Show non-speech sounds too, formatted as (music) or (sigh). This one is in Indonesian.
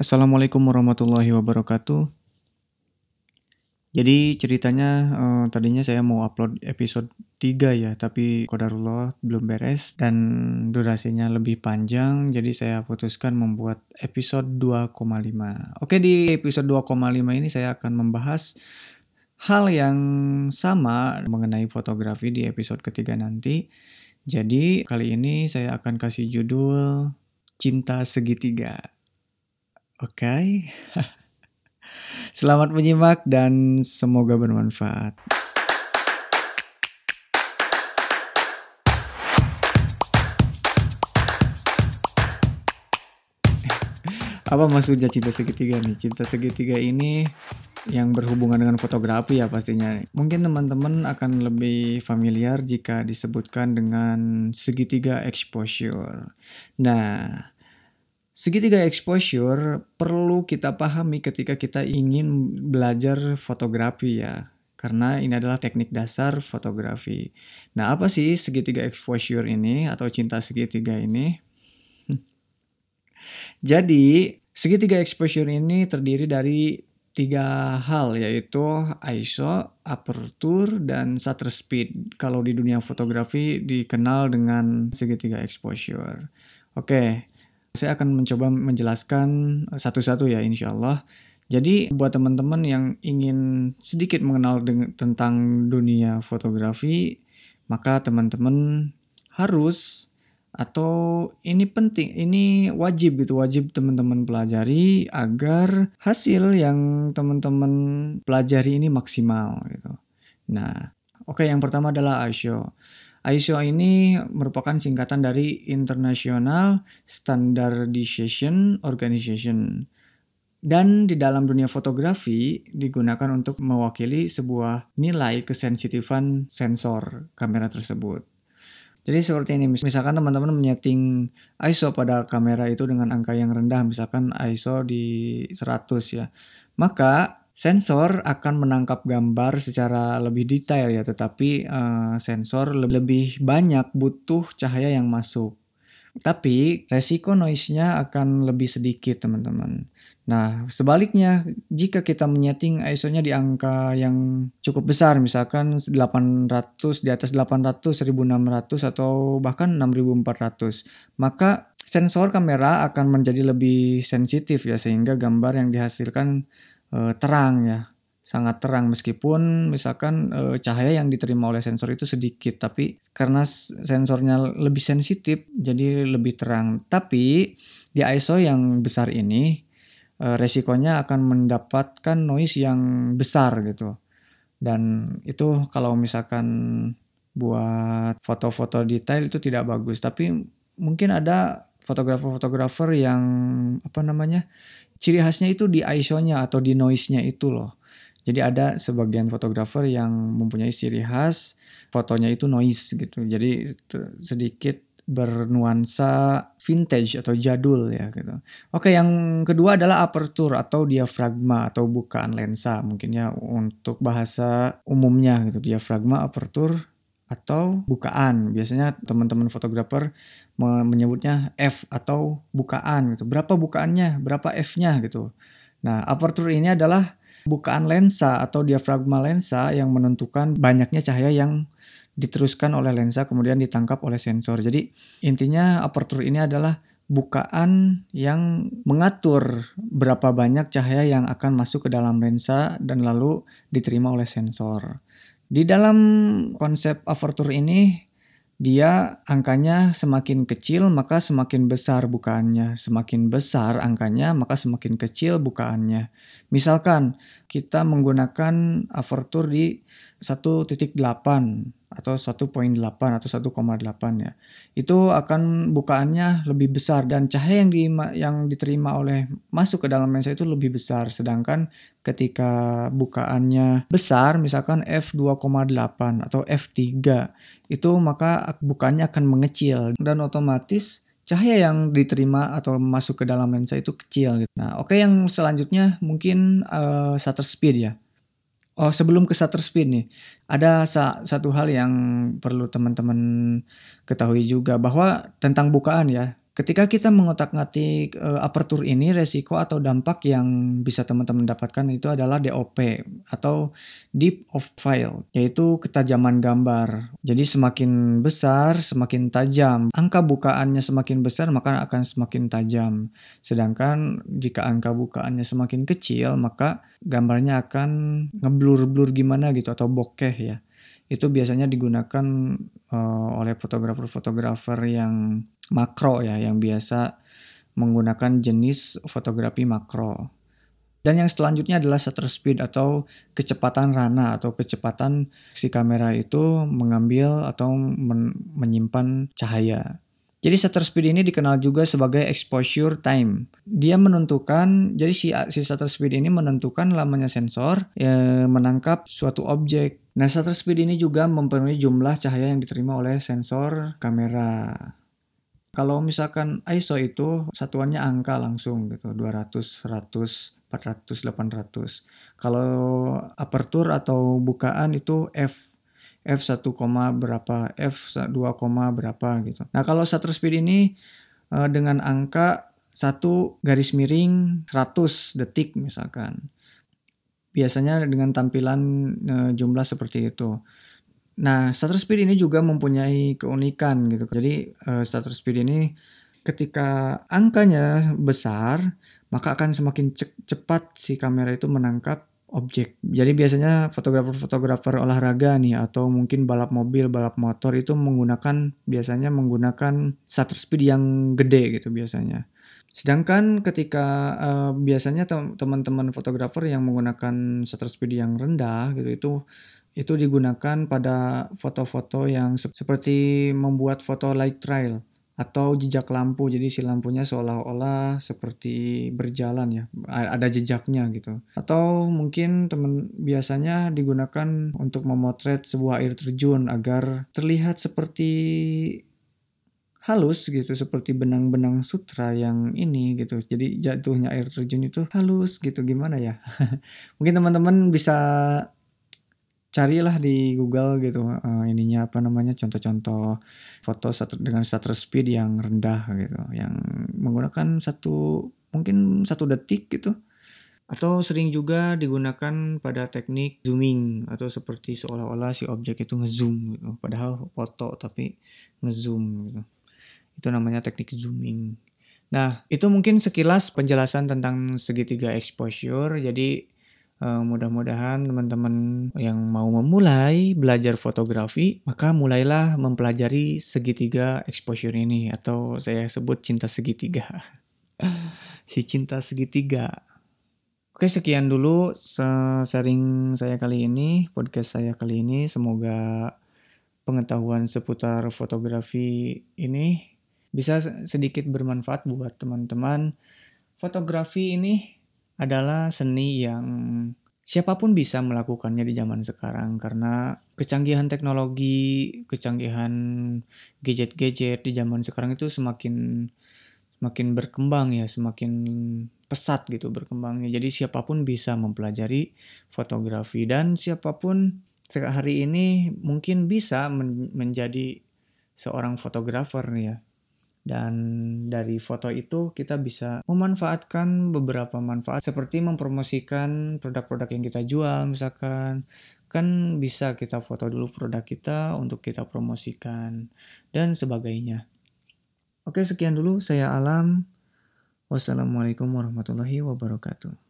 Assalamualaikum warahmatullahi wabarakatuh. Jadi ceritanya uh, tadinya saya mau upload episode 3 ya, tapi kodarullah belum beres dan durasinya lebih panjang, jadi saya putuskan membuat episode 2,5. Oke, di episode 2,5 ini saya akan membahas hal yang sama mengenai fotografi di episode ketiga nanti. Jadi kali ini saya akan kasih judul Cinta Segitiga. Oke. (laughs) Selamat menyimak dan semoga bermanfaat. (laughs) Apa maksudnya cinta segitiga nih? Cinta segitiga ini yang berhubungan dengan fotografi ya pastinya. Mungkin teman-teman akan lebih familiar jika disebutkan dengan segitiga exposure. Nah, Segitiga exposure perlu kita pahami ketika kita ingin belajar fotografi ya. Karena ini adalah teknik dasar fotografi. Nah, apa sih segitiga exposure ini atau cinta segitiga ini? (laughs) Jadi, segitiga exposure ini terdiri dari tiga hal yaitu ISO, aperture, dan shutter speed. Kalau di dunia fotografi dikenal dengan segitiga exposure. Oke, saya akan mencoba menjelaskan satu-satu ya insya Allah. Jadi buat teman-teman yang ingin sedikit mengenal tentang dunia fotografi, maka teman-teman harus atau ini penting, ini wajib gitu, wajib teman-teman pelajari agar hasil yang teman-teman pelajari ini maksimal gitu. Nah, oke okay, yang pertama adalah ISO. ISO ini merupakan singkatan dari International Standardization Organization. Dan di dalam dunia fotografi digunakan untuk mewakili sebuah nilai kesensitifan sensor kamera tersebut. Jadi seperti ini, misalkan teman-teman menyeting ISO pada kamera itu dengan angka yang rendah, misalkan ISO di 100 ya. Maka Sensor akan menangkap gambar secara lebih detail ya, tetapi uh, sensor lebih banyak butuh cahaya yang masuk. Tapi resiko noise-nya akan lebih sedikit teman-teman. Nah, sebaliknya jika kita menyeting ISO-nya di angka yang cukup besar, misalkan 800 di atas 800, 1600 atau bahkan 6400, maka sensor kamera akan menjadi lebih sensitif ya sehingga gambar yang dihasilkan uh, terang ya. Sangat terang. Meskipun misalkan e, cahaya yang diterima oleh sensor itu sedikit tapi karena sensornya lebih sensitif jadi lebih terang. Tapi di ISO yang besar ini e, resikonya akan mendapatkan noise yang besar gitu. Dan itu kalau misalkan buat foto-foto detail itu tidak bagus. Tapi mungkin ada fotografer-fotografer yang apa namanya ciri khasnya itu di ISO-nya atau di noise-nya itu loh. Jadi ada sebagian fotografer yang mempunyai ciri khas fotonya itu noise gitu. Jadi sedikit bernuansa vintage atau jadul ya gitu. Oke, yang kedua adalah aperture atau diafragma atau bukaan lensa mungkin ya untuk bahasa umumnya gitu. Diafragma, aperture atau bukaan. Biasanya teman-teman fotografer menyebutnya F atau bukaan gitu. Berapa bukaannya? Berapa F-nya gitu. Nah, aperture ini adalah bukaan lensa atau diafragma lensa yang menentukan banyaknya cahaya yang diteruskan oleh lensa kemudian ditangkap oleh sensor. Jadi intinya aperture ini adalah bukaan yang mengatur berapa banyak cahaya yang akan masuk ke dalam lensa dan lalu diterima oleh sensor. Di dalam konsep aperture ini dia angkanya semakin kecil maka semakin besar bukaannya. Semakin besar angkanya maka semakin kecil bukaannya. Misalkan kita menggunakan aperture di 1.8 atau 1.8 atau 1,8 ya. Itu akan bukaannya lebih besar dan cahaya yang di, yang diterima oleh masuk ke dalam lensa itu lebih besar sedangkan ketika bukaannya besar misalkan f2,8 atau f3 itu maka bukaannya akan mengecil dan otomatis cahaya yang diterima atau masuk ke dalam lensa itu kecil gitu. Nah, oke okay, yang selanjutnya mungkin uh, shutter speed ya. Oh, sebelum ke shutter speed nih, ada sa satu hal yang perlu teman-teman ketahui juga bahwa tentang bukaan ya. Ketika kita mengotak-ngatik uh, aperture ini, resiko atau dampak yang bisa teman-teman dapatkan itu adalah DOP atau deep of file, yaitu ketajaman gambar. Jadi semakin besar, semakin tajam. Angka bukaannya semakin besar, maka akan semakin tajam. Sedangkan jika angka bukaannya semakin kecil, maka gambarnya akan ngeblur-blur gimana gitu atau bokeh ya itu biasanya digunakan uh, oleh fotografer-fotografer yang makro ya yang biasa menggunakan jenis fotografi makro. Dan yang selanjutnya adalah shutter speed atau kecepatan rana atau kecepatan si kamera itu mengambil atau men menyimpan cahaya. Jadi shutter speed ini dikenal juga sebagai exposure time. Dia menentukan, jadi si, si shutter speed ini menentukan lamanya sensor ya, menangkap suatu objek. Nah shutter speed ini juga mempenuhi jumlah cahaya yang diterima oleh sensor kamera. Kalau misalkan ISO itu satuannya angka langsung gitu, 200, 100, 400, 800. Kalau aperture atau bukaan itu F F 1, berapa, F 2, berapa gitu. Nah, kalau shutter speed ini eh, dengan angka satu garis miring 100 detik misalkan. Biasanya dengan tampilan eh, jumlah seperti itu. Nah, shutter speed ini juga mempunyai keunikan gitu. Jadi uh, shutter speed ini ketika angkanya besar, maka akan semakin cepat si kamera itu menangkap objek. Jadi biasanya fotografer-fotografer olahraga nih atau mungkin balap mobil, balap motor itu menggunakan biasanya menggunakan shutter speed yang gede gitu biasanya. Sedangkan ketika uh, biasanya teman-teman fotografer yang menggunakan shutter speed yang rendah gitu itu itu digunakan pada foto-foto yang seperti membuat foto light trail atau jejak lampu. Jadi si lampunya seolah-olah seperti berjalan ya, ada jejaknya gitu. Atau mungkin teman biasanya digunakan untuk memotret sebuah air terjun agar terlihat seperti halus gitu seperti benang-benang sutra yang ini gitu jadi jatuhnya air terjun itu halus gitu gimana ya (laughs) mungkin teman-teman bisa carilah di Google gitu uh, ininya apa namanya contoh-contoh foto satu dengan shutter speed yang rendah gitu yang menggunakan satu mungkin satu detik gitu. Atau sering juga digunakan pada teknik zooming atau seperti seolah-olah si objek itu ngezoom gitu. Padahal foto tapi ngezoom gitu. Itu namanya teknik zooming. Nah itu mungkin sekilas penjelasan tentang segitiga exposure. Jadi Uh, mudah-mudahan teman-teman yang mau memulai belajar fotografi, maka mulailah mempelajari segitiga exposure ini atau saya sebut cinta segitiga. (laughs) si cinta segitiga. Oke, sekian dulu sharing saya kali ini, podcast saya kali ini. Semoga pengetahuan seputar fotografi ini bisa sedikit bermanfaat buat teman-teman. Fotografi ini adalah seni yang siapa pun bisa melakukannya di zaman sekarang karena kecanggihan teknologi, kecanggihan gadget-gadget di zaman sekarang itu semakin semakin berkembang ya, semakin pesat gitu berkembangnya. Jadi siapa pun bisa mempelajari fotografi dan siapa pun hari ini mungkin bisa men menjadi seorang fotografer ya dan dari foto itu kita bisa memanfaatkan beberapa manfaat seperti mempromosikan produk-produk yang kita jual misalkan kan bisa kita foto dulu produk kita untuk kita promosikan dan sebagainya. Oke sekian dulu saya Alam. Wassalamualaikum warahmatullahi wabarakatuh.